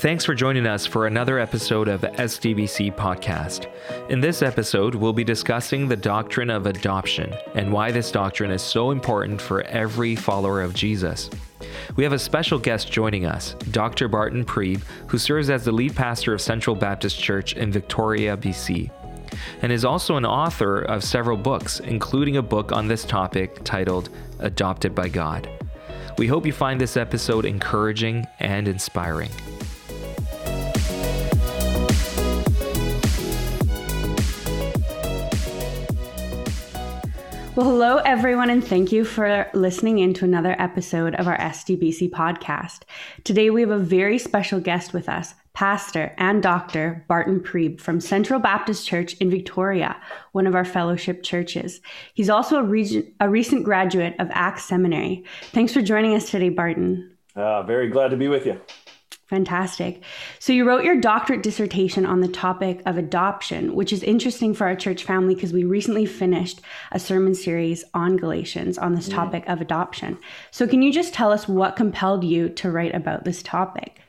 Thanks for joining us for another episode of SDBC Podcast. In this episode, we'll be discussing the doctrine of adoption and why this doctrine is so important for every follower of Jesus. We have a special guest joining us, Dr. Barton Priebe, who serves as the lead pastor of Central Baptist Church in Victoria, BC, and is also an author of several books, including a book on this topic titled Adopted by God. We hope you find this episode encouraging and inspiring. Well, hello, everyone, and thank you for listening in to another episode of our SDBC podcast. Today, we have a very special guest with us, Pastor and Dr. Barton Priebe from Central Baptist Church in Victoria, one of our fellowship churches. He's also a, region, a recent graduate of Acts Seminary. Thanks for joining us today, Barton. Uh, very glad to be with you. Fantastic. So, you wrote your doctorate dissertation on the topic of adoption, which is interesting for our church family because we recently finished a sermon series on Galatians on this topic of adoption. So, can you just tell us what compelled you to write about this topic?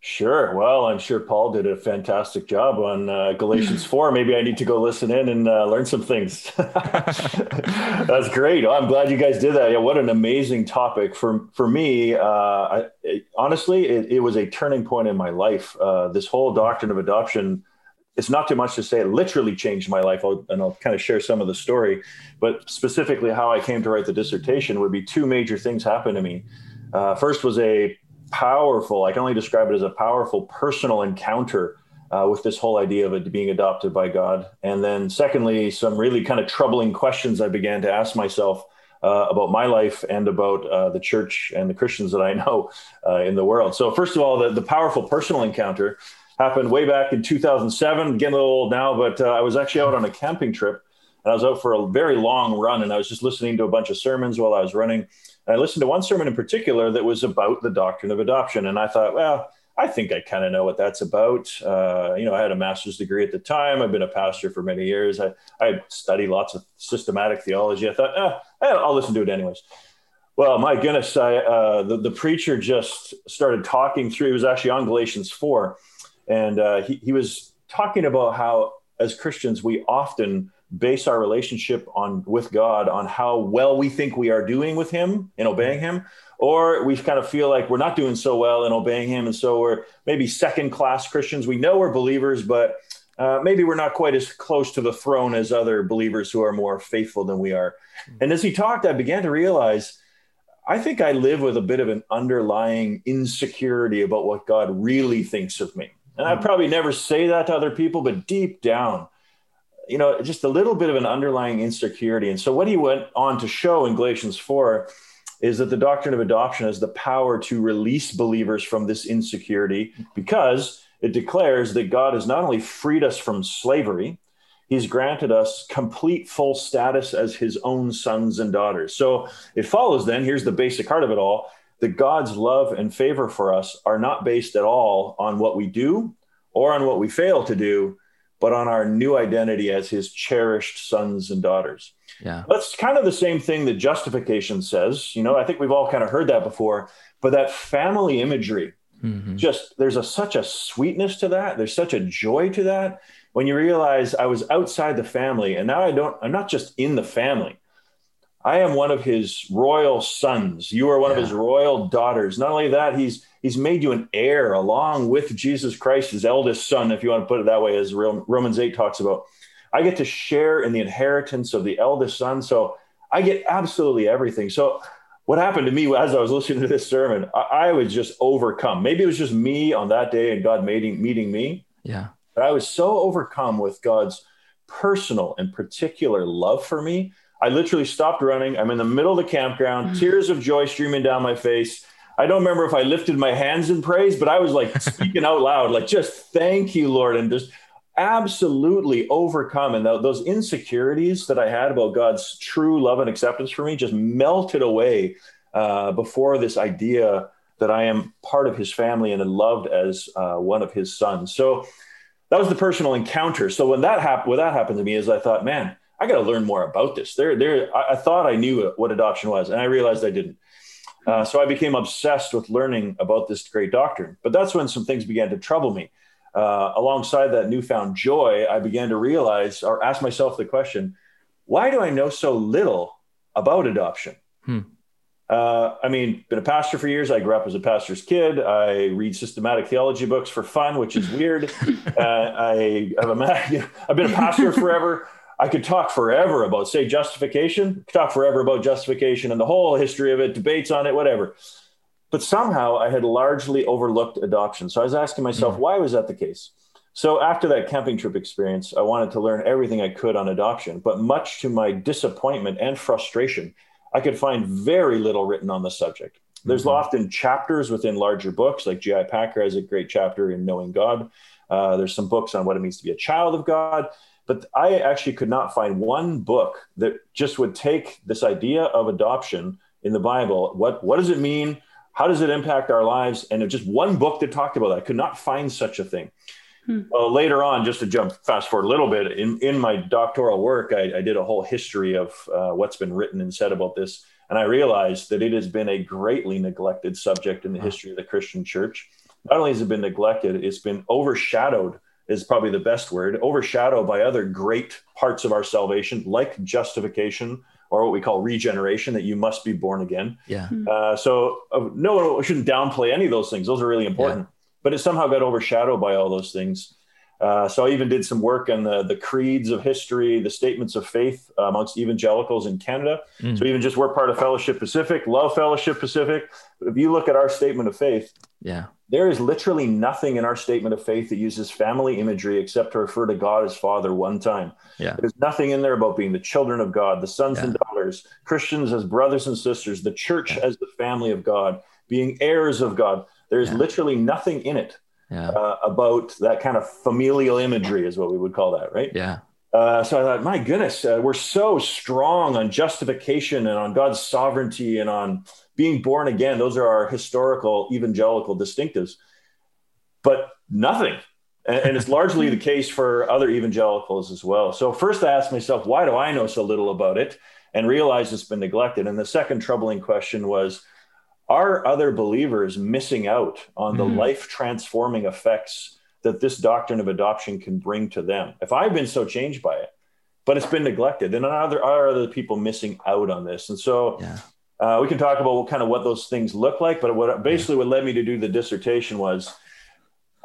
Sure. Well, I'm sure Paul did a fantastic job on uh, Galatians 4. Maybe I need to go listen in and uh, learn some things. That's great. I'm glad you guys did that. Yeah, what an amazing topic. For, for me, uh, I, it, honestly, it, it, was a turning point in my life. Uh, this whole doctrine of adoption, it's not too much to say, it literally changed my life. I'll, and I'll kind of share some of the story. But specifically, how I came to write the dissertation would be two major things happened to me. Uh, first was a powerful, I can only describe it as a powerful personal encounter uh, with this whole idea of it being adopted by God. And then, secondly, some really kind of troubling questions I began to ask myself uh, about my life and about uh, the church and the Christians that I know uh, in the world. So, first of all, the, the, powerful personal encounter happened way back in 2007. Getting a little old now, but uh, I was actually out on a camping trip and I was out for a very long run and I was just listening to a bunch of sermons while I was running. And I listened to one sermon in particular that was about the doctrine of adoption. And I thought, well, I think I kind of know what that's about. Uh, you know, I had a master's degree at the time. I've been a pastor for many years. I, I studied lots of systematic theology. I thought, eh, I'll listen to it anyways. Well, my goodness, I, uh, the, the preacher just started talking through, he was actually on Galatians 4. And uh, he, he was talking about how, as Christians, we often base our relationship on with God on how well we think we are doing with Him and obeying Him, or we kind of feel like we're not doing so well in obeying Him, and so we're maybe second class Christians. We know we're believers, but uh, maybe we're not quite as close to the throne as other believers who are more faithful than we are. And as he talked, I began to realize. I think I live with a bit of an underlying insecurity about what God really thinks of me. And I probably never say that to other people, but deep down, you know, just a little bit of an underlying insecurity. And so what he went on to show in Galatians 4 is that the doctrine of adoption has the power to release believers from this insecurity because it declares that God has not only freed us from slavery, he's granted us complete full status as his own sons and daughters. So it follows then, here's the basic heart of it all, that God's love and favor for us are not based at all on what we do or on what we fail to do, but on our new identity as his cherished sons and daughters. Yeah. That's kind of the same thing that justification says. You know, I think we've all kind of heard that before, but that family imagery, mm-hmm. just there's a such a sweetness to that. There's such a joy to that when you realize I was outside the family and now I don't, I'm not just in the family. I am one of his royal sons. You are one yeah. of his royal daughters. Not only that, he's he's made you an heir along with Jesus Christ, his eldest son, if you want to put it that way, as Romans 8 talks about. I get to share in the inheritance of the eldest son. So I get absolutely everything. So what happened to me as I was listening to this sermon, I, I was just overcome. Maybe it was just me on that day and God meeting, meeting me. Yeah. But I was so overcome with God's personal and particular love for me. I literally stopped running. I'm in the middle of the campground, mm-hmm. tears of joy streaming down my face. I don't remember if I lifted my hands in praise, but I was like speaking out loud, like just thank you, Lord, and just absolutely overcome. And those insecurities that I had about God's true love and acceptance for me just melted away uh, before this idea that I am part of His family and loved as uh, one of His sons. So that was the personal encounter. So when that happened, what that happened to me is I thought, man, I got to learn more about this. There, there. I, I thought I knew what adoption was, and I realized I didn't. Uh, so I became obsessed with learning about this great doctrine. But that's when some things began to trouble me. Uh, alongside that newfound joy, I began to realize or ask myself the question why do I know so little about adoption? Hmm. Uh, I mean, been a pastor for years. I grew up as a pastor's kid. I read systematic theology books for fun, which is weird. uh, I have a, I've been a pastor forever. I could talk forever about, say, justification. Talk forever about justification and the whole history of it, debates on it, whatever. But somehow I had largely overlooked adoption. So I was asking myself, mm. why was that the case? So after that camping trip experience, I wanted to learn everything I could on adoption. But much to my disappointment and frustration, I could find very little written on the subject. There's mm-hmm. often chapters within larger books, like J.I. Packer has a great chapter in Knowing God. Uh, there's some books on what it means to be a child of God. But I actually could not find one book that just would take this idea of adoption in the Bible. What, what does it mean? How does it impact our lives? And just one book that talked about that. I could not find such a thing. Hmm. Uh, later on, just to jump fast forward a little bit, in, in my doctoral work, I, I did a whole history of uh, what's been written and said about this. And I realized that it has been a greatly neglected subject in the history of the Christian church. Not only has it been neglected, it's been overshadowed, is probably the best word, overshadowed by other great parts of our salvation, like justification or what we call regeneration, that you must be born again. Yeah. Hmm. Uh, so, uh, no, we shouldn't downplay any of those things. Those are really important. Yeah but it somehow got overshadowed by all those things. Uh, so I even did some work on the, the creeds of history, the statements of faith uh, amongst evangelicals in Canada. Mm. So even just we're part of Fellowship Pacific, love Fellowship Pacific. But if you look at our statement of faith, yeah, there is literally nothing in our statement of faith that uses family imagery except to refer to God as Father one time. Yeah. There's nothing in there about being the children of God, the sons yeah. and daughters, Christians as brothers and sisters, the church yeah. as the family of God, being heirs of God. There's literally nothing in it uh, about that kind of familial imagery, is what we would call that, right? Yeah. Uh, so I thought, my goodness, uh, we're so strong on justification and on God's sovereignty and on being born again. Those are our historical evangelical distinctives, but nothing. And, and it's largely the case for other evangelicals as well. So first I asked myself, why do I know so little about it? And realize it's been neglected. And the second troubling question was, are other believers missing out on the mm-hmm. life transforming effects that this doctrine of adoption can bring to them? If I've been so changed by it, but it's been neglected, then are there are other people missing out on this? And so yeah. Uh, we can talk about what kind of what those things look like. But what basically what led me to do the dissertation was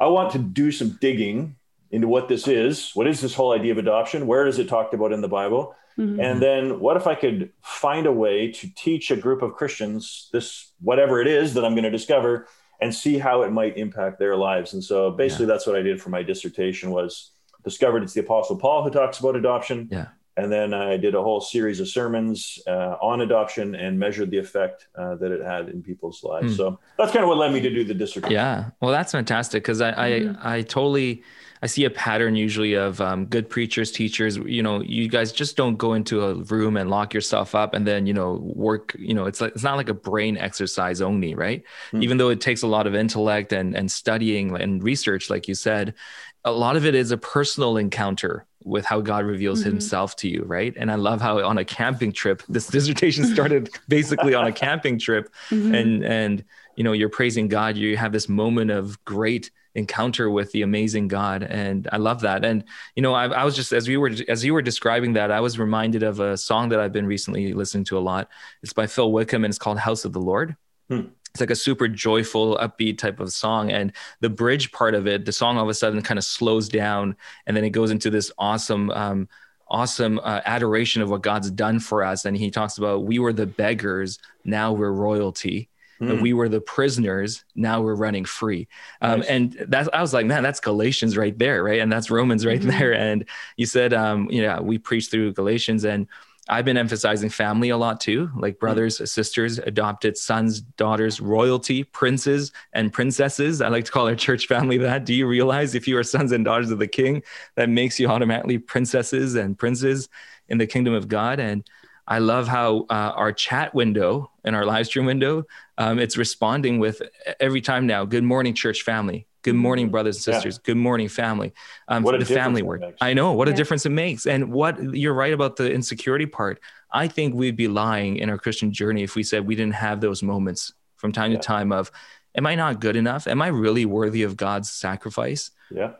I want to do some digging into what this is. What is this whole idea of adoption? Where is it talked about in the Bible? Mm-hmm. And then what if I could find a way to teach a group of Christians this, whatever it is that I'm going to discover and see how it might impact their lives. And so basically yeah. that's what I did for my dissertation was discovered it's the apostle Paul who talks about adoption. Yeah. And then I did a whole series of sermons uh, on adoption and measured the effect uh, that it had in people's lives. Mm. So that's kind of what led me to do the dissertation. Yeah, well, that's fantastic because I, mm. I I totally I see a pattern usually of um, good preachers, teachers. You know, you guys just don't go into a room and lock yourself up and then you know work. You know, it's like it's not like a brain exercise only, right? Mm. Even though it takes a lot of intellect and and studying and research, like you said, a lot of it is a personal encounter with how God reveals mm-hmm. himself to you, right? And I love how on a camping trip, this dissertation started basically on a camping trip mm-hmm. and and you know, you're praising God, you have this moment of great encounter with the amazing God and I love that. And you know, I, I was just as we were as you were describing that, I was reminded of a song that I've been recently listening to a lot. It's by Phil Wickham and it's called House of the Lord. Hmm it's like a super joyful upbeat type of song and the bridge part of it the song all of a sudden kind of slows down and then it goes into this awesome um, awesome uh, adoration of what god's done for us and he talks about we were the beggars now we're royalty mm. we were the prisoners now we're running free um, nice. and that's i was like man that's galatians right there right and that's romans right mm-hmm. there and you said um, you know we preached through galatians and I've been emphasizing family a lot too, like mm. brothers, mm. sisters, adopted sons, daughters, royalty, princes, and princesses. I like to call our church family that. Do you realize if you are sons and daughters of the king, that makes you automatically princesses and princes in the kingdom of God? And I love how uh, our chat window and our live stream window, um, it's responding with every time now, good morning, church family Good morning, brothers and sisters. Yeah. Good morning, family. Um, what the family word. I know what yeah. a difference it makes. And what you're right about the insecurity part. I think we'd be lying in our Christian journey if we said we didn't have those moments from time yeah. to time of, am I not good enough? Am I really worthy of God's sacrifice? Yeah.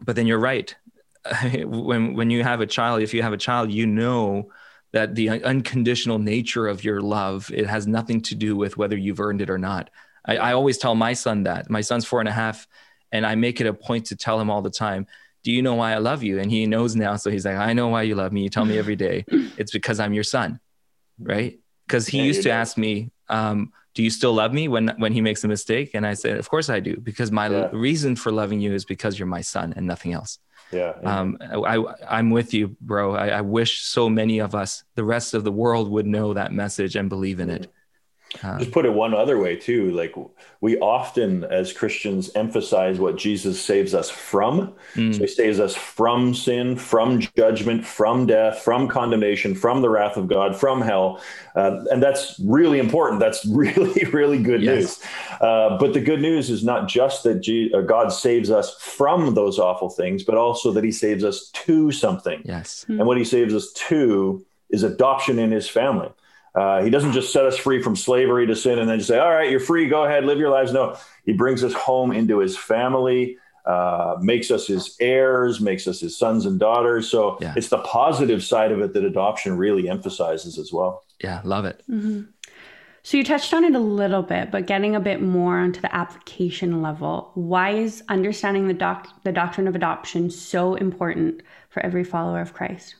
But then you're right. when when you have a child, if you have a child, you know that the unconditional nature of your love it has nothing to do with whether you've earned it or not. I, I always tell my son that. My son's four and a half and I make it a point to tell him all the time, do you know why I love you? And he knows now. So he's like, I know why you love me. You tell me every day. It's because I'm your son. Right. Because he yeah, used to ask me, um, do you still love me when, when he makes a mistake? And I said, of course I do. Because my yeah. reason for loving you is because you're my son and nothing else. Yeah. Um, I, I'm with you, bro. I, I wish so many of us, the rest of the world would know that message and believe in it. Uh, Just put it one other way too. Like we often, as Christians, emphasize what Jesus saves us from. Mm. So he saves us from sin, from judgment, from death, from condemnation, from the wrath of God, from hell, uh, and that's really important. That's really, really good yes. news. Uh, but the good news is not just that G- uh, God saves us from those awful things, but also that He saves us to something. Yes, mm. and what He saves us to is adoption in His family. Uh, he doesn't just set us free from slavery to sin and then just say, all right, you're free, go ahead, live your lives. No, he brings us home into his family, uh, makes us his heirs, makes us his sons and daughters. So yeah. it's the positive side of it that adoption really emphasizes as well. Yeah, love it. Mm-hmm. So you touched on it a little bit, but getting a bit more onto the application level, why is understanding the doc- the doctrine of adoption so important for every follower of Christ?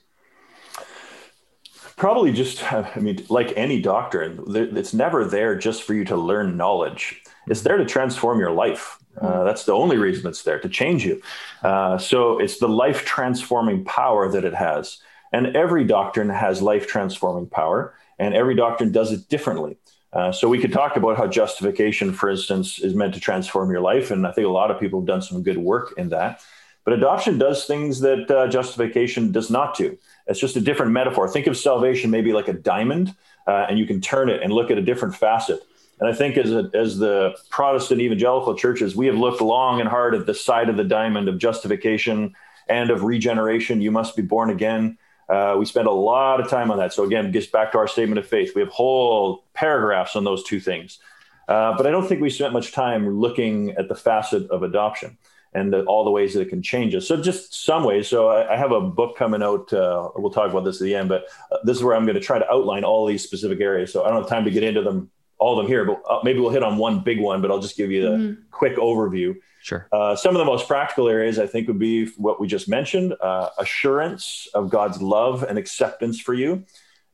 Probably just, I mean, like any doctrine, it's never there just for you to learn knowledge. It's there to transform your life. Uh, hmm. that's the only reason it's there to change you. Uh, so it's the life transforming power that it has. And every doctrine has life transforming power, and every doctrine does it differently. Uh, so we could talk about how justification, for instance, is meant to transform your life. And I think a lot of people have done some good work in that. But adoption does things that uh, justification does not do. It's just a different metaphor. Think of salvation maybe like a diamond, uh, and you can turn it and look at a different facet. And I think as, a, as the Protestant evangelical churches, we have looked long and hard at the side of the diamond of justification and of regeneration. You must be born again. Uh, we spend a lot of time on that. So again, gets back to our statement of faith. We have whole paragraphs on those two things. Uh, but I don't think we spent much time looking at the facet of adoption and the, all the ways that it can change us. So just some ways. So I, I have a book coming out. Uh, we'll talk about this at the end, but uh, this is where I'm going to try to outline all these specific areas. So I don't have time to get into them, all of them here, but uh, maybe we'll hit on one big one, but I'll just give you the mm-hmm. quick overview. Sure. Uh, some of the most practical areas I think would be what we just mentioned, uh, assurance of God's love and acceptance for you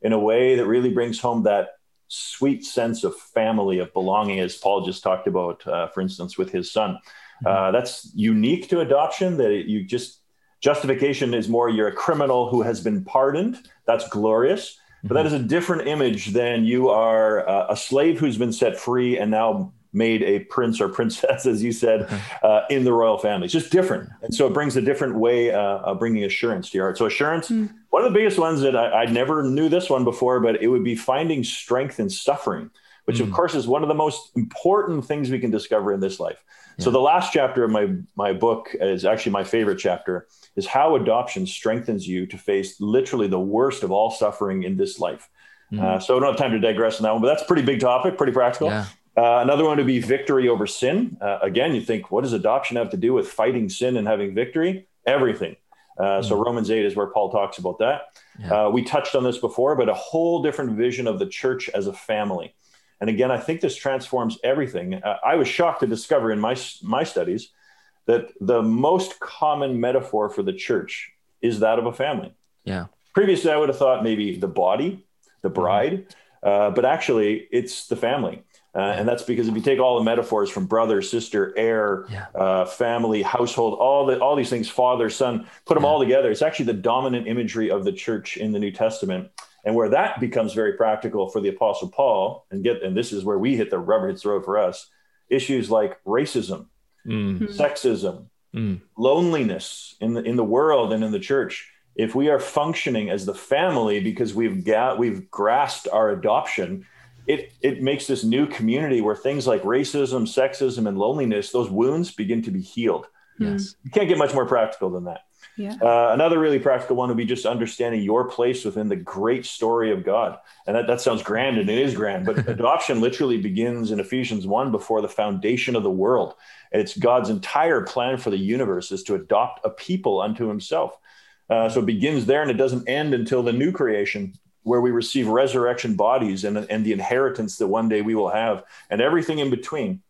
in a way that really brings home that sweet sense of family, of belonging, as Paul just talked about, uh, for instance, with his son. Uh, that's unique to adoption that it, you just justification is more you're a criminal who has been pardoned. That's glorious. But that mm-hmm. is a different image than you are uh, a slave who's been set free and now made a prince or princess, as you said, uh, in the royal family. It's just different. And so it brings a different way uh, of bringing assurance to your heart. So, assurance, mm. one of the biggest ones that I, I, never knew this one before, but it would be finding strength in suffering, which, mm. of course, is one of the most important things we can discover in this life. So the last chapter of my my book is actually my favorite chapter is how adoption strengthens you to face literally the worst of all suffering in this life. Mm-hmm. Uh, so I don't have time to digress on that one, but that's a pretty big topic, pretty practical. Yeah. Uh, another one would be victory over sin. Uh, again, you think, what does adoption have to do with fighting sin and having victory? Everything. Uh, so mm-hmm. Romans 8 is where Paul talks about that. Yeah. Uh, we touched on this before, but a whole different vision of the church as a family. And again, I think this transforms everything. Uh, I was shocked to discover in my, my studies that the most common metaphor for the church is that of a family. Yeah. Previously, I would have thought maybe the body, the mm-hmm. bride, uh, but actually, it's the family. Uh, and that's because if you take all the metaphors from brother, sister, heir, yeah. uh, family, household, all the all these things, father, son, put them yeah. all together. It's actually the dominant imagery of the church in the New Testament. And where that becomes very practical for the Apostle Paul, and get and this is where we hit the rubber hits the road for us, issues like racism, mm. sexism, mm. loneliness in the in the world and in the church. If we are functioning as the family because we've got we've grasped our adoption, it it makes this new community where things like racism, sexism, and loneliness, those wounds begin to be healed. Yes. You can't get much more practical than that. Yeah. Uh, another really practical one would be just understanding your place within the great story of God. And that, that sounds grand and it is grand, but adoption literally begins in Ephesians 1 before the foundation of the world. And it's God's entire plan for the universe is to adopt a people unto himself. Uh, so it begins there and it doesn't end until the new creation where we receive resurrection bodies and, and the inheritance that one day we will have and everything in between.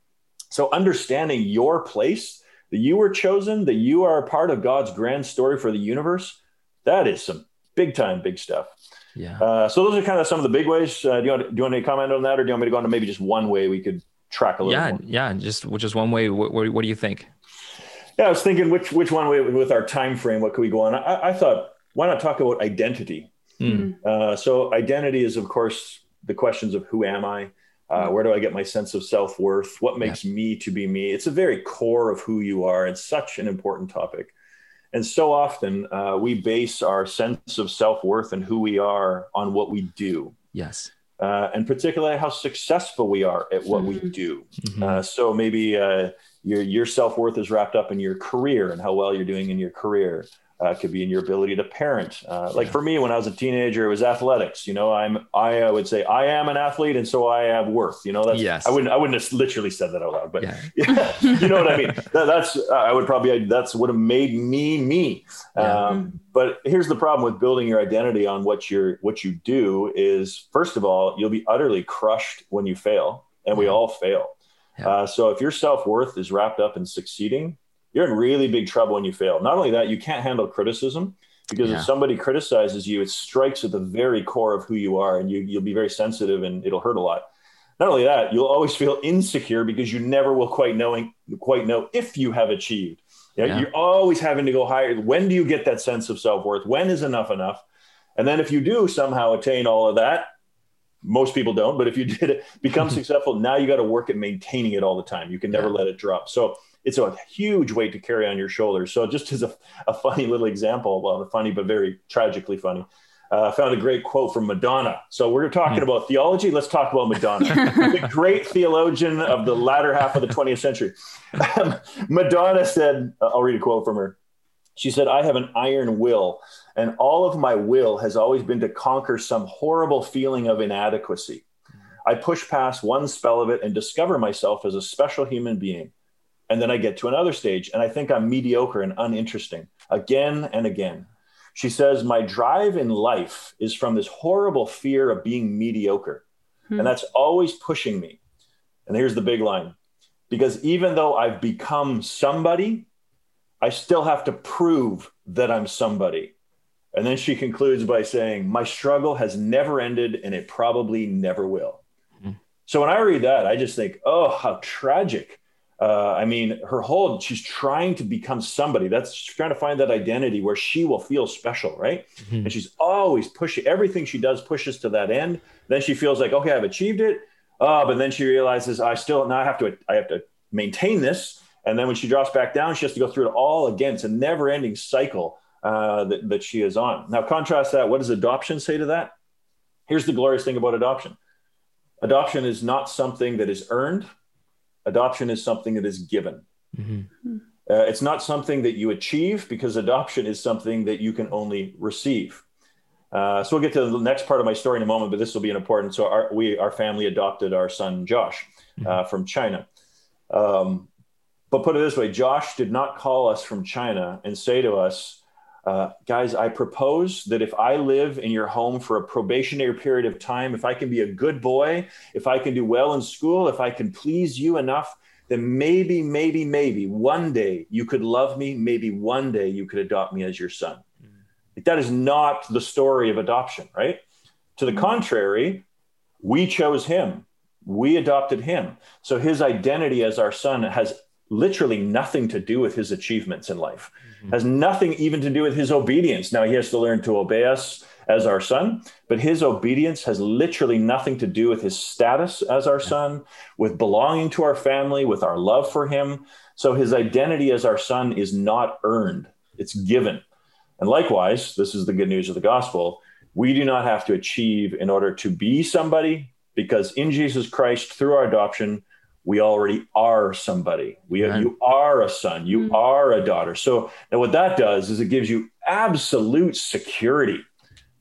So understanding your place that you were chosen, that you are a part of God's grand story for the universe, that is some big time, big stuff. Yeah. Uh, so those are kind of some of the big ways. Uh, do, you want, do you want to comment on that, or do you want me to go into maybe just one way we could track a little? Yeah. more? Yeah. Just just one way. What, what, what do you think? Yeah, I was thinking which which one way with our time frame. What could we go on? I, I thought why not talk about identity? Mm. Uh, so identity is, of course, the questions of who am I? Uh, where do I get my sense of self worth? What makes me to be me? It's a very core of who you are. It's such an important topic. And so often uh, we base our sense of self worth and who we are on what we do, Yes. uh, and particularly how successful we are at what we Mhm. do. Mhm. Uh, so maybe uh, your your self worth is wrapped up in your career and how well you're doing in your career. Uh, it could be in your ability to parent. Uh, like for me, when I was a teenager, it was athletics. You know, I'm I uh, would say I am an athlete, and so I have worth. You know, that's Yes. I wouldn't I wouldn't have literally said that out loud, but yeah. yeah, you know what I mean. That, that's I would probably that's would have made me me. Yeah. Um, but here's the problem with building your identity on what you're what you do is first of all you'll be utterly crushed when you fail, and we all fail. Yeah. Uh, so if your self worth is wrapped up in succeeding, you're in really big trouble when you fail. Not only that, you can't handle criticism because Yeah. if somebody criticizes you, it strikes at the very core of who you are, and you you'll be very sensitive, and it'll hurt a lot. Not only that, you'll always feel insecure because you never will quite knowing quite know if you have achieved. You know, Yeah. You're always having to go higher. When do you get that sense of self worth? When is enough enough? And then if you do somehow attain all of that, most people don't, but if you did it, become successful, now you got to work at maintaining it all the time. You can never Yeah. let it drop. So it's a huge weight to carry on your shoulders. So just as a, a funny little example, well, funny but very tragically funny. Uh, I found a great quote from Madonna. So we're talking Hmm. about theology. Let's talk about Madonna, the great theologian of the latter half of the 20th century. Um, Madonna said, I'll read a quote from her. She said, I have an iron will, and all of my will has always been to conquer some horrible feeling of inadequacy. I push past one spell of it and discover myself as a special human being. And then I get to another stage, and I think I'm mediocre and uninteresting again and again. She says, My drive in life is from this horrible fear of being mediocre. Hmm. And that's always pushing me. And here's the big line because even though I've become somebody, I still have to prove that I'm somebody. And then she concludes by saying, My struggle has never ended and it probably never will. Mhm. So when I read that, I just think, Oh, how tragic. Uh, I mean, her whole, she's trying to become somebody. That's trying to find that identity where she will feel special, right? Mhm. And she's always pushing, everything she does pushes to that end. Then she feels like, okay, I've achieved it. Uh, but then she realizes I still now I have to I have to maintain this. And then when she drops back down, she has to go through it all again. It's a never-ending cycle uh, that, that she is on. Now, contrast that. What does adoption say to that? Here's the glorious thing about adoption. Adoption is not something that is earned. Adoption is something that is given. Mhm. Uh, it's not something that you achieve because adoption is something that you can only receive. Uh, so we'll get to the next part of my story in a moment, but this will be an important. So our, we, our family adopted our son Josh uh, from China. Um, but put it this way, Josh did not call us from China and say to us, uh, guys, I propose that if I live in your home for a probationary period of time, if I can be a good boy, if I can do well in school, if I can please you enough, then maybe, maybe, maybe one day you could love me. Maybe one day you could adopt me as your son. Mm. That is not the story of adoption, right? To the mm. contrary, we chose him, we adopted him. So his identity as our son has literally nothing to do with his achievements in life, mm. Mm-hmm. has nothing even to do with his obedience. Now he has to learn to obey us as our son, but his obedience has literally nothing to do with his status as our son, with belonging to our family, with our love for him. So his identity as our son is not earned, it's given. And likewise, this is the good news of the gospel. We do not have to achieve in order to be somebody. because in Jesus Christ, through our adoption, we already are somebody. We you are a son, you mm-hmm. are a daughter. So now what that does is it gives you absolute security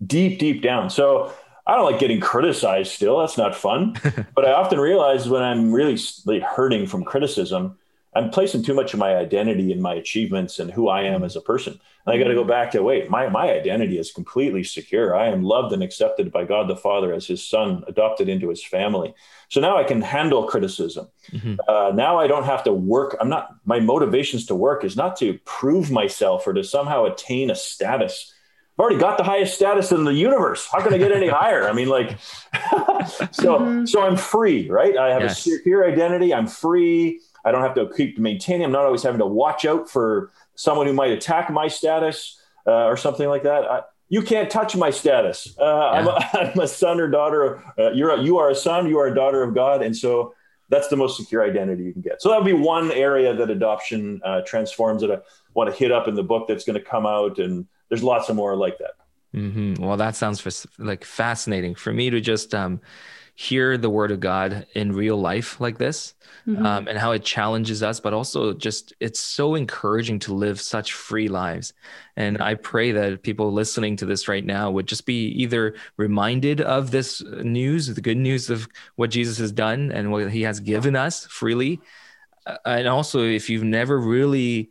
deep, deep down. So I don't like getting criticized still. That's not fun. but I often realize when I'm really like, hurting from criticism, I'm placing too much of my identity in my achievements and who I am mm-hmm. as a person. And I got to go back to wait, my, my identity is completely secure. I am loved and accepted by God the Father as his son, adopted into his family. So now I can handle criticism. Mm-hmm. Uh, now I don't have to work. I'm not, my motivations to work is not to prove myself or to somehow attain a status. I've already got the highest status in the universe. How can I get any higher? I mean, like, so, mm-hmm. so I'm free, right? I have yes. a secure identity. I'm free. I don't have to keep maintaining. I'm not always having to watch out for someone who might attack my status uh, or something like that. I, you can't touch my status. Uh, yeah. I'm, a, I'm, a son or daughter. Uh, you're a, you are a son. You are a daughter of God, and so that's the most secure identity you can get. So that would be one area that adoption uh, transforms that I want to hit up in the book that's going to come out, and there's lots of more like that. Mm-hmm. Well, that sounds like fascinating for me to just um, hear the word of God in real life like this mm-hmm. um, and how it challenges us, but also just it's so encouraging to live such free lives. And I pray that people listening to this right now would just be either reminded of this news, the good news of what Jesus has done and what he has given us freely. Uh, and also, if you've never really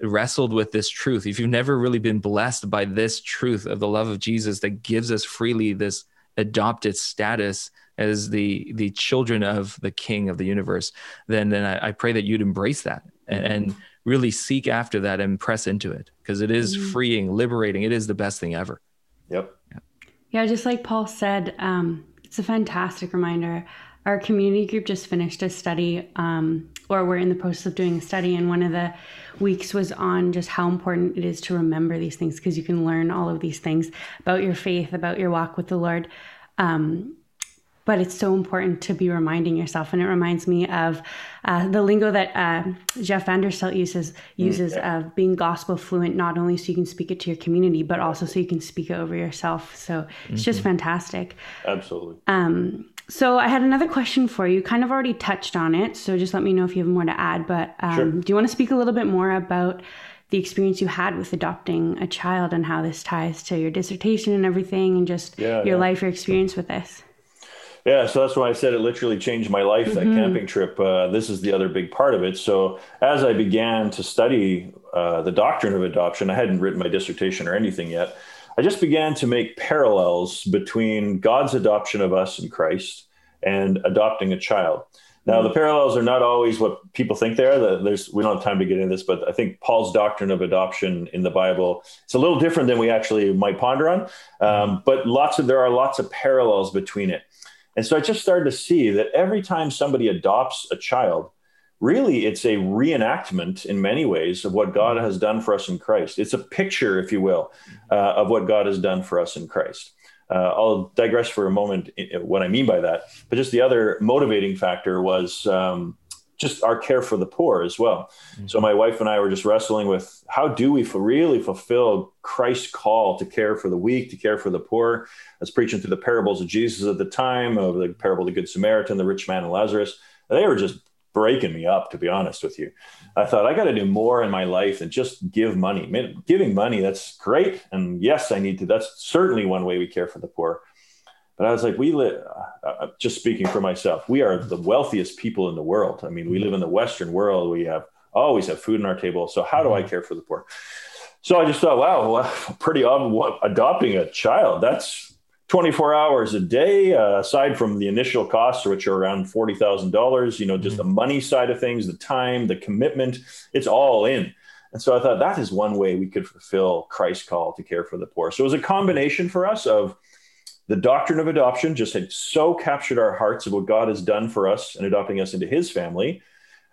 wrestled with this truth, if you've never really been blessed by this truth of the love of Jesus that gives us freely this adopted status as the the children of the king of the universe then then i, I pray that you'd embrace that and, and, really seek after that and press into it because it is mm-hmm. freeing liberating. It is the best thing ever. Yep. Yeah, yeah just like paul said um, it's a fantastic reminder. Our community group just finished a study um, or we're in the process of doing a study and one of the weeks was on just how important it is to remember these things because you can learn all of these things about your faith about your walk with the lord. Um, but it's so important to be reminding yourself. And it reminds me of uh, the lingo that uh, Jeff Vanderstelt uses uses mm, yeah. of being gospel fluent, not only so you can speak it to your community, but also so you can speak it over yourself. So it's mm-hmm. just fantastic. Absolutely. Um, so I had another question for you. Kind of already touched on it, so just let me know if you have more to add. But um, sure. do you want to speak a little bit more about? the experience you had with adopting a child and how this ties to your dissertation and everything and just yeah, your yeah. life your experience with this yeah, so that's why I said it literally changed my life. That mm-hmm. camping trip. Uh, this is the other big part of it. So as I began to study uh, the doctrine of adoption, I hadn't written my dissertation or anything yet. I just began to make parallels between God's adoption of us in Christ and adopting a child. Now, the parallels are not always what people think they are. There's, we don't have time to get into this, but I think Paul's doctrine of adoption in the Bible it's a little different than we actually might ponder on. Um, but lots of there are lots of parallels between it. And so I just started to see that every time somebody adopts a child, really it's a reenactment in many ways of what God has done for us in Christ. It's a picture, if you will, uh, of what God has done for us in Christ. Uh, I'll digress for a moment what I mean by that. But just the other motivating factor was um, just our care for the poor as well. Mm-hmm. So my wife and I were just wrestling with how do we really fulfill Christ's call to care for the weak, to care for the poor. I was preaching through the parables of Jesus at the time, of the parable of the Good Samaritan, the rich man, and Lazarus. They were just breaking me up, to be honest with you. I thought I got to do more in my life than just give money. I mean, giving money, that's great. And yes, I need to. That's certainly one way we care for the poor. But I was like, we live, uh, uh, just speaking for myself, we are the wealthiest people in the world. I mean, we live in the Western world. We have always have food on our table. So how do I mm-hmm. care for the poor? So I just thought, wow, well, pretty obvious. Adopting a child, that's 24 hours a day, uh, aside from the initial costs, which are around $40,000, you know, just mm-hmm. the money side of things, the time, the commitment, it's all in. And so I thought that is one way we could fulfill Christ's call to care for the poor. So it was a combination for us of the doctrine of adoption just had so captured our hearts of what God has done for us and adopting us into his family.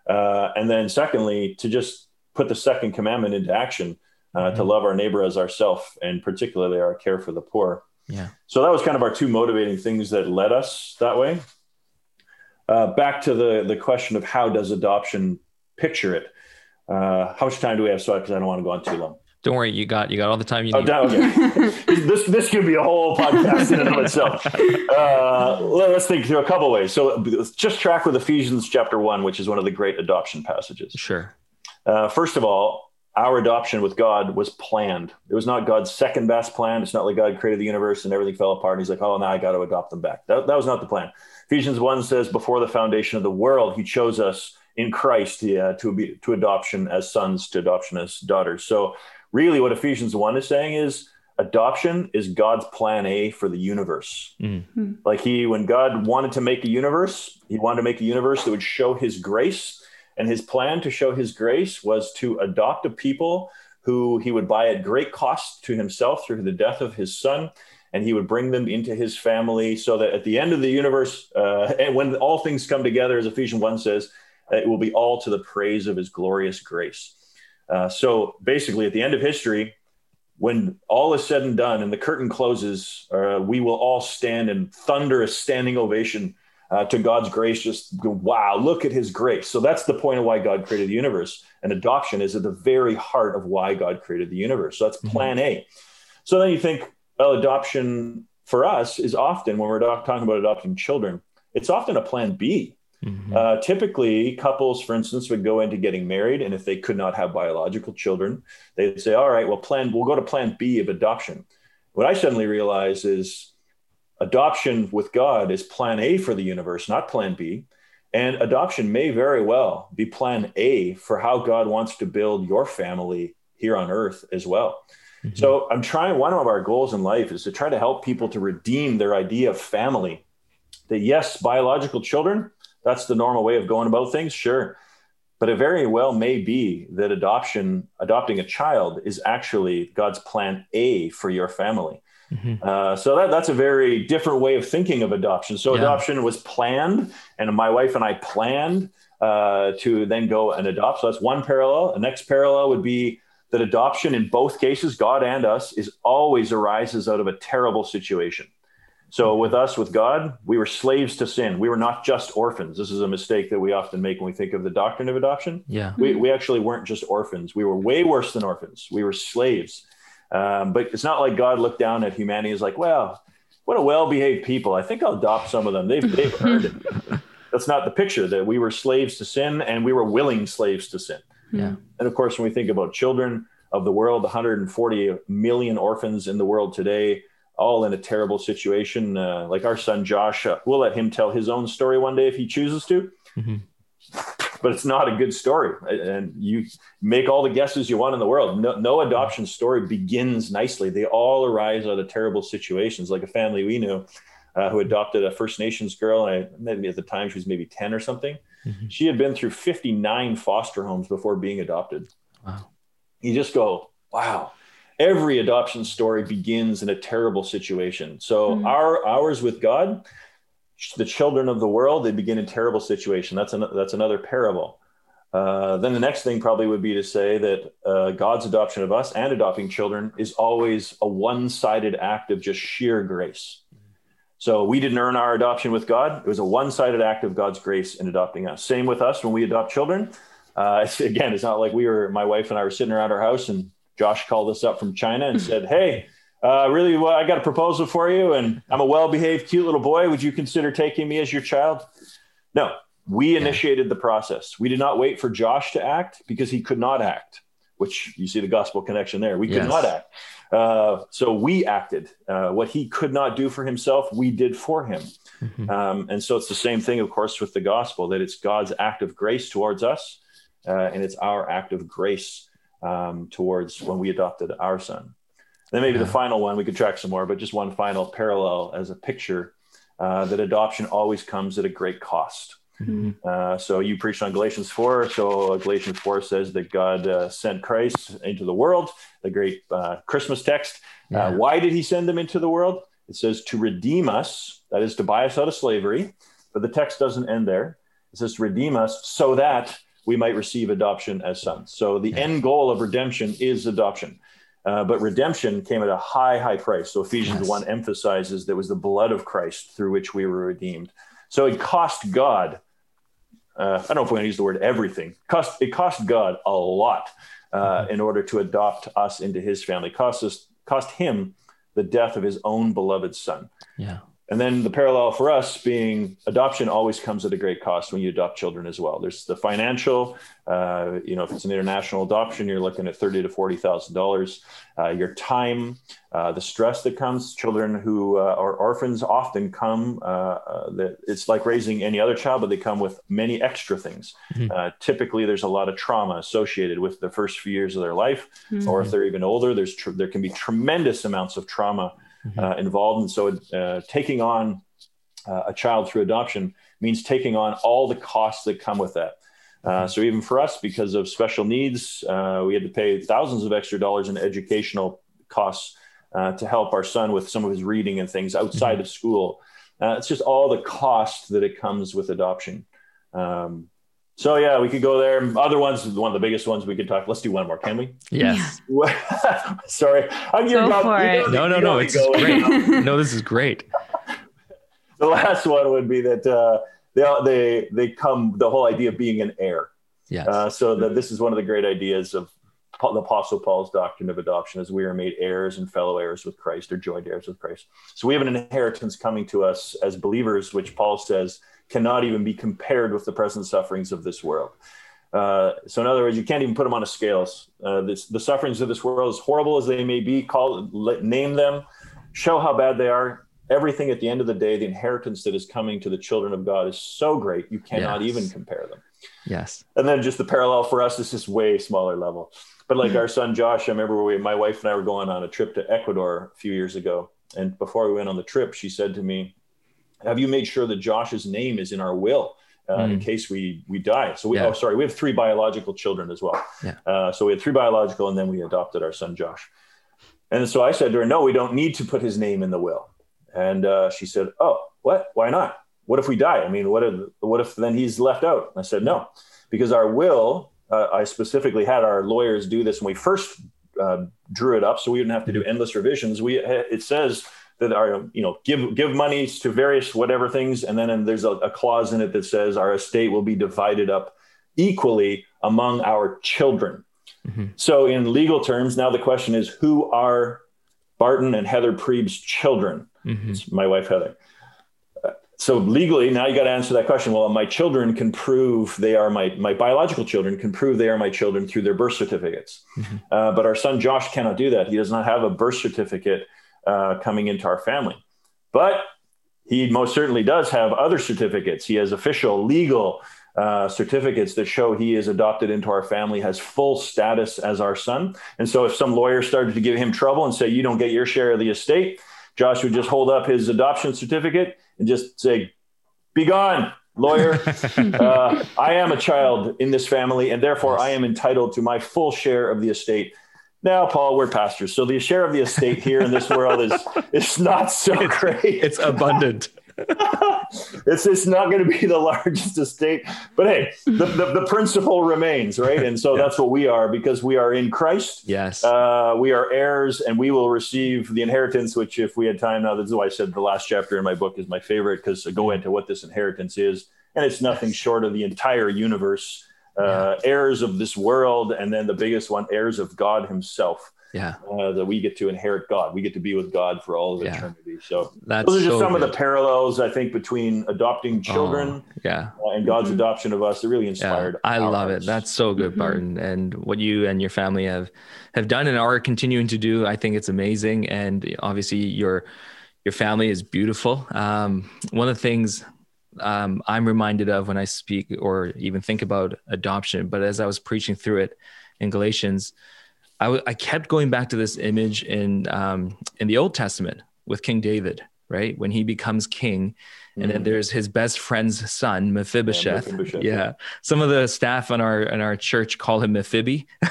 Uh, and then, secondly, to just put the second commandment into action uh, mm-hmm. to love our neighbor as ourself, and particularly our care for the poor. Yeah. So that was kind of our two motivating things that led us that way. Uh, back to the the question of how does adoption picture it? Uh, how much time do we have? So, because I don't want to go on too long. Don't worry, you got you got all the time you Oh, need. down, okay. this this could be a whole podcast in and of itself. Uh, let- let's think through a couple ways. So let's just track with Ephesians chapter one, which is one of the great adoption passages. Sure. Uh, first of all, our adoption with God was planned. It was not God's second best plan. It's not like God created the universe and everything fell apart. And he's like, oh, now I got to adopt them back. That, that was not the plan. Ephesians 1 says, before the foundation of the world, he chose us in Christ uh, to, be, to adoption as sons, to adoption as daughters. So, really, what Ephesians 1 is saying is adoption is God's plan A for the universe. Mm. Like he, when God wanted to make a universe, he wanted to make a universe that would show his grace. And his plan to show his grace was to adopt a people who he would buy at great cost to himself through the death of his son. And he would bring them into his family so that at the end of the universe, uh, and when all things come together, as Ephesians 1 says, uh, it will be all to the praise of his glorious grace. Uh, so basically, at the end of history, when all is said and done and the curtain closes, uh, we will all stand in thunderous standing ovation uh, to God's grace. Just go, wow, look at his grace. So that's the point of why God created the universe. And adoption is at the very heart of why God created the universe. So that's plan A. So then you think, well, adoption for us is often, when we're talking about adopting children, it's often a plan B. Mhm. Uh, typically, couples, for instance, would go into getting married, and if they could not have biological children, they'd say, "All right, well, plan. We'll go to Plan B of adoption." What I suddenly realize is adoption with God is Plan A for the universe, not Plan B, and adoption may very well be Plan A for how God wants to build your family here on Earth as well. Mhm. So I'm trying. One of our goals in life is to try to help people to redeem their idea of family. That yes, biological children that's the normal way of going about things sure. But it very well may be that adoption adopting a child is actually god's plan a for your family. Mhm. uh, so that, that's a very different way of thinking of adoption. So Yeah. adoption was planned and my wife and i planned uh, to then go and adopt. So that's one parallel. The next parallel would be that adoption in both cases god and us is always arises out of a terrible situation so with us, with God, we were slaves to sin. We were not just orphans. This is a mistake that we often make when we think of the doctrine of adoption. Yeah. We, we actually weren't just orphans. We were way worse than orphans. We were slaves. Um, but it's not like God looked down at humanity and is like, well, what a well-behaved people. I think I'll adopt some of them. They've, they've earned it. That's not the picture that we were slaves to sin and we were willing slaves to sin. Yeah. And of course, when we think about children of the world, 140 million orphans in the world today, all in a terrible situation. Uh, like our son Josh, uh, we'll let him tell his own story one day if he chooses to. Mhm. But it's not a good story, and you make all the guesses you want in the world. No, no adoption story begins nicely. They all arise out of terrible situations. Like a family we knew uh, who adopted a First Nations girl, and I, maybe at the time she was maybe ten or something. Mhm. She had been through 59 foster homes before being adopted. Wow. You just go, wow. Every adoption story begins in a terrible situation. So Mhm. our ours with God, the children of the world, they begin in terrible situation. That's an, that's another parable. Uh, then the next thing probably would be to say that uh, God's adoption of us and adopting children is always a one-sided act of just sheer grace. So we didn't earn our adoption with God. It was a one-sided act of God's grace in adopting us. Same with us when we adopt children. Uh, it's, again, it's not like we were, my wife and I were sitting around our house and Josh called us up from China and said, Hey, uh, really, well, I got a proposal for you and I'm a well-behaved, cute little boy. Would you consider taking me as your child? No, we initiated the process. We did not wait for Josh to act because he could not act, which you see the gospel connection there. We could Yes. not act. Uh, so we acted. Uh, what he could not do for himself, we did for him. Mhm. Um, and so it's the same thing, of course, with the gospel that it's God's act of grace towards us, uh, and it's our act of grace um, towards when we adopted our son. Then maybe Yeah. the final one, we could track some more, but just one final parallel as a picture uh, that adoption always comes at a great cost. Mhm. Uh, so you preached on Galatians 4. So Galatians 4 says that God uh, sent Christ into the world, the great uh, Christmas text. Yeah. Uh, why did he send them into the world? It says to redeem us, that is to buy us out of slavery. But the text doesn't end there. It says to redeem us so that we might receive adoption as sons. So the end goal of redemption is adoption. Uh, but redemption came at a high, high price. So Ephesians Yes. 1 emphasizes that it was the blood of Christ through which we were redeemed. So it cost God uh, I don't know if we're going to use the word everything. Cost it cost God a lot uh, in order to adopt us into His family. Cost us cost Him the death of His own beloved Son. Yeah. And then the parallel for us being adoption always comes at a great cost when you adopt children as well. There's the financial, uh, you know, if it's an international adoption, you're looking at thirty to forty thousand uh, dollars. Your time, uh, the stress that comes. Children who uh, are orphans often come. Uh, uh, that it's like raising any other child, but they come with many extra things. Mm-hmm. typically, there's a lot of trauma associated with the first few years of their life, mm-hmm. or if they're even older, there's tr- there can be tremendous amounts of trauma mm-hmm. uh, involved. And so uh, taking on uh, a child through adoption means taking on all the costs that come with that. Uh, mm-hmm. so even for us, because of special needs, uh, we had to pay thousands of extra dollars in educational costs uh, to help our son with some of his reading and things outside mm-hmm. of school. it's just all the cost that it comes with adoption. Um, so yeah, we could go there. Other ones, one of the biggest ones we could talk. Let's do one more, can we? Yes. Sorry, I'm go about, for it. no, no, no. It's great. no, this is great. the last one would be that uh, they they they come the whole idea of being an heir. Yes. Uh, so that this is one of the great ideas of the Apostle Paul's doctrine of adoption, is we are made heirs and fellow heirs with Christ, or joint heirs with Christ. So we have an inheritance coming to us as believers, which Paul says cannot even be compared with the present sufferings of this world. Uh, so, in other words, you can't even put them on a scales. Uh, this, the sufferings of this world, as horrible as they may be, call let, name them, show how bad they are. Everything at the end of the day, the inheritance that is coming to the children of God is so great you cannot yes. even compare them. Yes. And then just the parallel for us is just way smaller level. But like our son Josh, I remember we, my wife and I were going on a trip to Ecuador a few years ago, and before we went on the trip, she said to me, have you made sure that Josh's name is in our will? Uh, mm. in case we we die. So we yeah. oh sorry, we have three biological children as well. Yeah. Uh, so we had three biological, and then we adopted our son Josh. And so I said to her, "No, we don't need to put his name in the will." And uh, she said, "Oh, what? Why not? What if we die? I mean, what if what if then he's left out?" And I said, "No, because our will. Uh, I specifically had our lawyers do this when we first uh, drew it up, so we didn't have to do mm-hmm. endless revisions. We it says." that are you know give give monies to various whatever things and then and there's a, a, clause in it that says our estate will be divided up equally among our children mm-hmm. so in legal terms now the question is who are barton and heather priebe's children mm-hmm. my wife heather uh, so legally now you got to answer that question well my children can prove they are my my biological children can prove they are my children through their birth certificates mm-hmm. uh, but our son josh cannot do that he does not have a birth certificate uh, coming into our family. But he most certainly does have other certificates. He has official, legal uh, certificates that show he is adopted into our family, has full status as our son. And so, if some lawyer started to give him trouble and say, You don't get your share of the estate, Josh would just hold up his adoption certificate and just say, Be gone, lawyer. uh, I am a child in this family, and therefore I am entitled to my full share of the estate. Now, Paul, we're pastors, so the share of the estate here in this world is is not so it's, great. It's abundant. it's it's not going to be the largest estate, but hey, the, the, the principle remains, right? And so yeah. that's what we are because we are in Christ. Yes, uh, we are heirs, and we will receive the inheritance. Which, if we had time now, this is why I said the last chapter in my book is my favorite because I go into what this inheritance is, and it's nothing short of the entire universe uh, yeah. heirs of this world, and then the biggest one, heirs of God Himself. Yeah, uh, that we get to inherit God. We get to be with God for all of yeah. eternity. So That's those are just so some good. of the parallels I think between adopting children, oh, yeah, uh, and God's mm-hmm. adoption of us. It really inspired. Yeah, I love hearts. it. That's so good, mm-hmm. Barton, and what you and your family have have done and are continuing to do. I think it's amazing, and obviously your your family is beautiful. Um, one of the things um, I'm reminded of when I speak or even think about adoption. But as I was preaching through it in Galatians, I, w- I kept going back to this image in um, in the Old Testament with King David, right? When he becomes king, and then mm. there's his best friend's son, Mephibosheth. Yeah, Mephibosheth. yeah. some of the staff in our in our church call him Mephibi.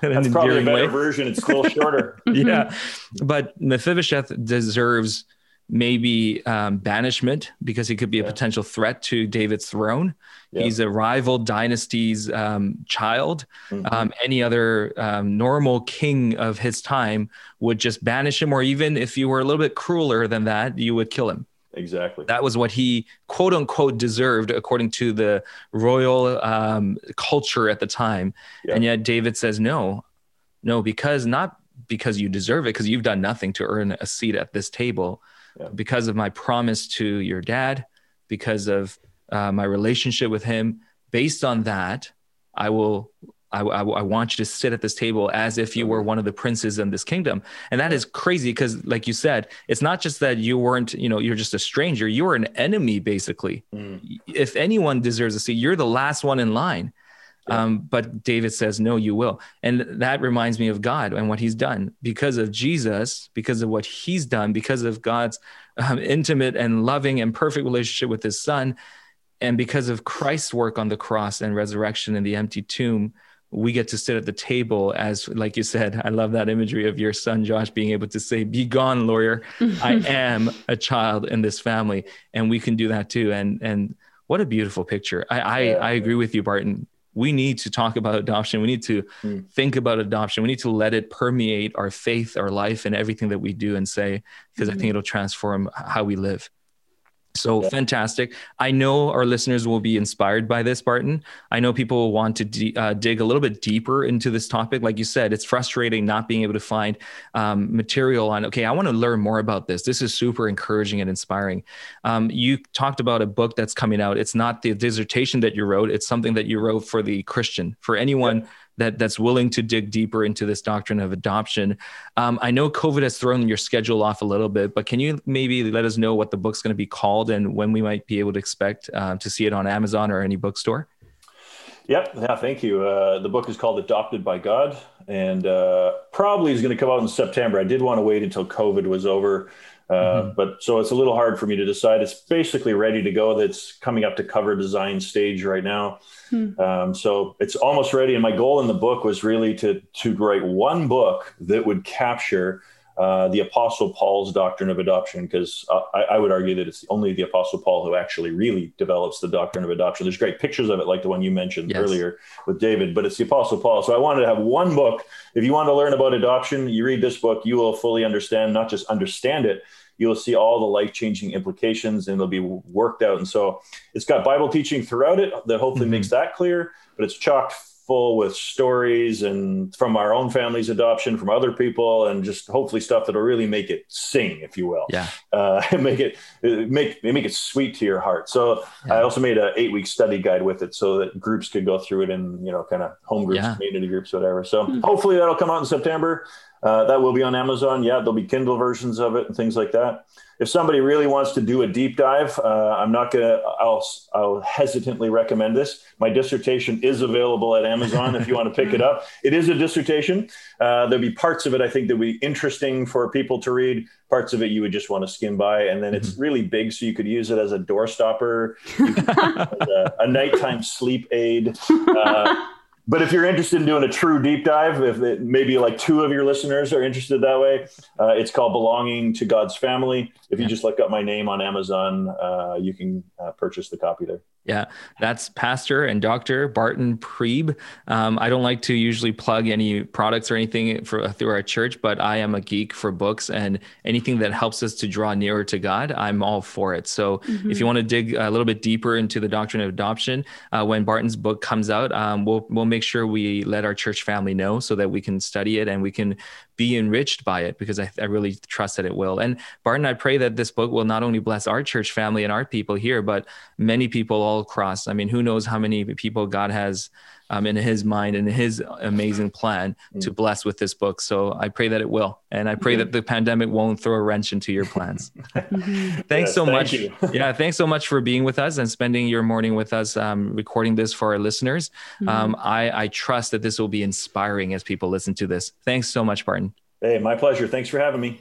That's probably a better way. version. It's a little shorter. yeah, but Mephibosheth deserves maybe um, banishment because he could be a potential threat to David's throne. Yeah. He's a rival dynasty's um, child. Mm-hmm. Um, any other um, normal king of his time would just banish him, or even if you were a little bit crueler than that, you would kill him. exactly. That was what he quote unquote deserved according to the royal um, culture at the time. Yeah. And yet David says, no, no, because not because you deserve it, because you've done nothing to earn a seat at this table, yeah. because of my promise to your dad, because of uh, my relationship with him. Based on that, I will I, I, I, want you to sit at this table as if you were one of the princes in this kingdom. And that is crazy because, like you said, it's not just that you weren't, you know, you're just a stranger. You were an enemy, basically. Mm. If anyone deserves a seat, you're the last one in line. Yeah. Um, but David says, No, you will. And that reminds me of God and what he's done because of Jesus, because of what he's done, because of God's um, intimate and loving and perfect relationship with his son. And because of Christ's work on the cross and resurrection in the empty tomb, we get to sit at the table as like you said i love that imagery of your son josh being able to say be gone lawyer i am a child in this family and we can do that too and and what a beautiful picture i i. I agree with you barton we need to talk about adoption we need to mm. think about adoption we need to let it permeate our faith our life and everything that we do and say because mm-hmm. i think mm-hmm. it'll transform how we live so yeah. fantastic. I know our listeners will be inspired by this, Barton. I know people will want to uh, dig a little bit deeper into this topic. Like you said, it's frustrating not being able to find um, material on, okay, I want to learn more about this. This is super encouraging and inspiring. Um, you talked about a book that's coming out. It's not the dissertation that you wrote, it's something that you wrote for the Christian, for anyone. Yeah that that's willing to dig deeper into this doctrine of adoption. Um, I know COVID has thrown your schedule off a little bit, but can you maybe let us know what the book's going to be called and when we might be able to expect uh, to see it on Amazon or any bookstore? Yep. Yeah. Thank you. Uh, the book is called Adopted by God, and uh, probably is going to come out in September. I did want to wait until COVID was over uh, mm-hmm. But so it's a little hard for me to decide. It's basically ready to go. That's coming up to cover design stage right now. Hmm. Um, so it's almost ready. And my goal in the book was really to to write one book that would capture uh, the Apostle Paul's doctrine of adoption, because I, I, would argue that it's only the Apostle Paul who actually really develops the doctrine of adoption. There's great pictures of it, like the one you mentioned yes. earlier with David, but it's the Apostle Paul. So I wanted to have one book. If you want to learn about adoption, you read this book, you will fully understand, not just understand it, you'll see all the life changing implications and they'll be worked out. And so it's got Bible teaching throughout it that hopefully mm-hmm. makes that clear, but it's chocked full with stories and from our own family's adoption, from other people, and just hopefully stuff that'll really make it sing, if you will. Yeah. Uh, make it make make it sweet to your heart. So yeah. I also made an eight week study guide with it, so that groups could go through it in you know kind of home groups, yeah. community groups, whatever. So mm-hmm. hopefully that'll come out in September. Uh, that will be on Amazon. Yeah, there'll be Kindle versions of it and things like that. If somebody really wants to do a deep dive, uh, I'm not gonna. I'll I'll hesitantly recommend this. My dissertation is available at Amazon if you want to pick it up. It is a dissertation. Uh, there'll be parts of it I think that'll be interesting for people to read. Parts of it you would just want to skim by, and then it's mm-hmm. really big, so you could use it as a doorstopper, a, a, nighttime sleep aid. But if you're interested in doing a true deep dive, if it, maybe like two of your listeners are interested that way, uh, it's called Belonging to God's Family. If you just look up my name on Amazon, uh, you can uh, purchase the copy there. Yeah, that's Pastor and Dr. Barton Priebe. Um, I don't like to usually plug any products or anything for through our church, but I am a geek for books and anything that helps us to draw nearer to God, I'm all for it. So mm-hmm. if you want to dig a little bit deeper into the doctrine of adoption, uh, when Barton's book comes out, um, we'll we'll make sure we let our church family know so that we can study it and we can be enriched by it because I, I really trust that it will. And Barton, I pray that this book will not only bless our church family and our people here, but many people all across. I mean, who knows how many people God has um, in his mind and his amazing plan mm. to bless with this book. So I pray that it will. And I pray mm-hmm. that the pandemic won't throw a wrench into your plans. Mm-hmm. thanks yes, so thank much. yeah. Thanks so much for being with us and spending your morning with us, um, recording this for our listeners. Mm-hmm. Um, I, I trust that this will be inspiring as people listen to this. Thanks so much, Barton. Hey, my pleasure. Thanks for having me.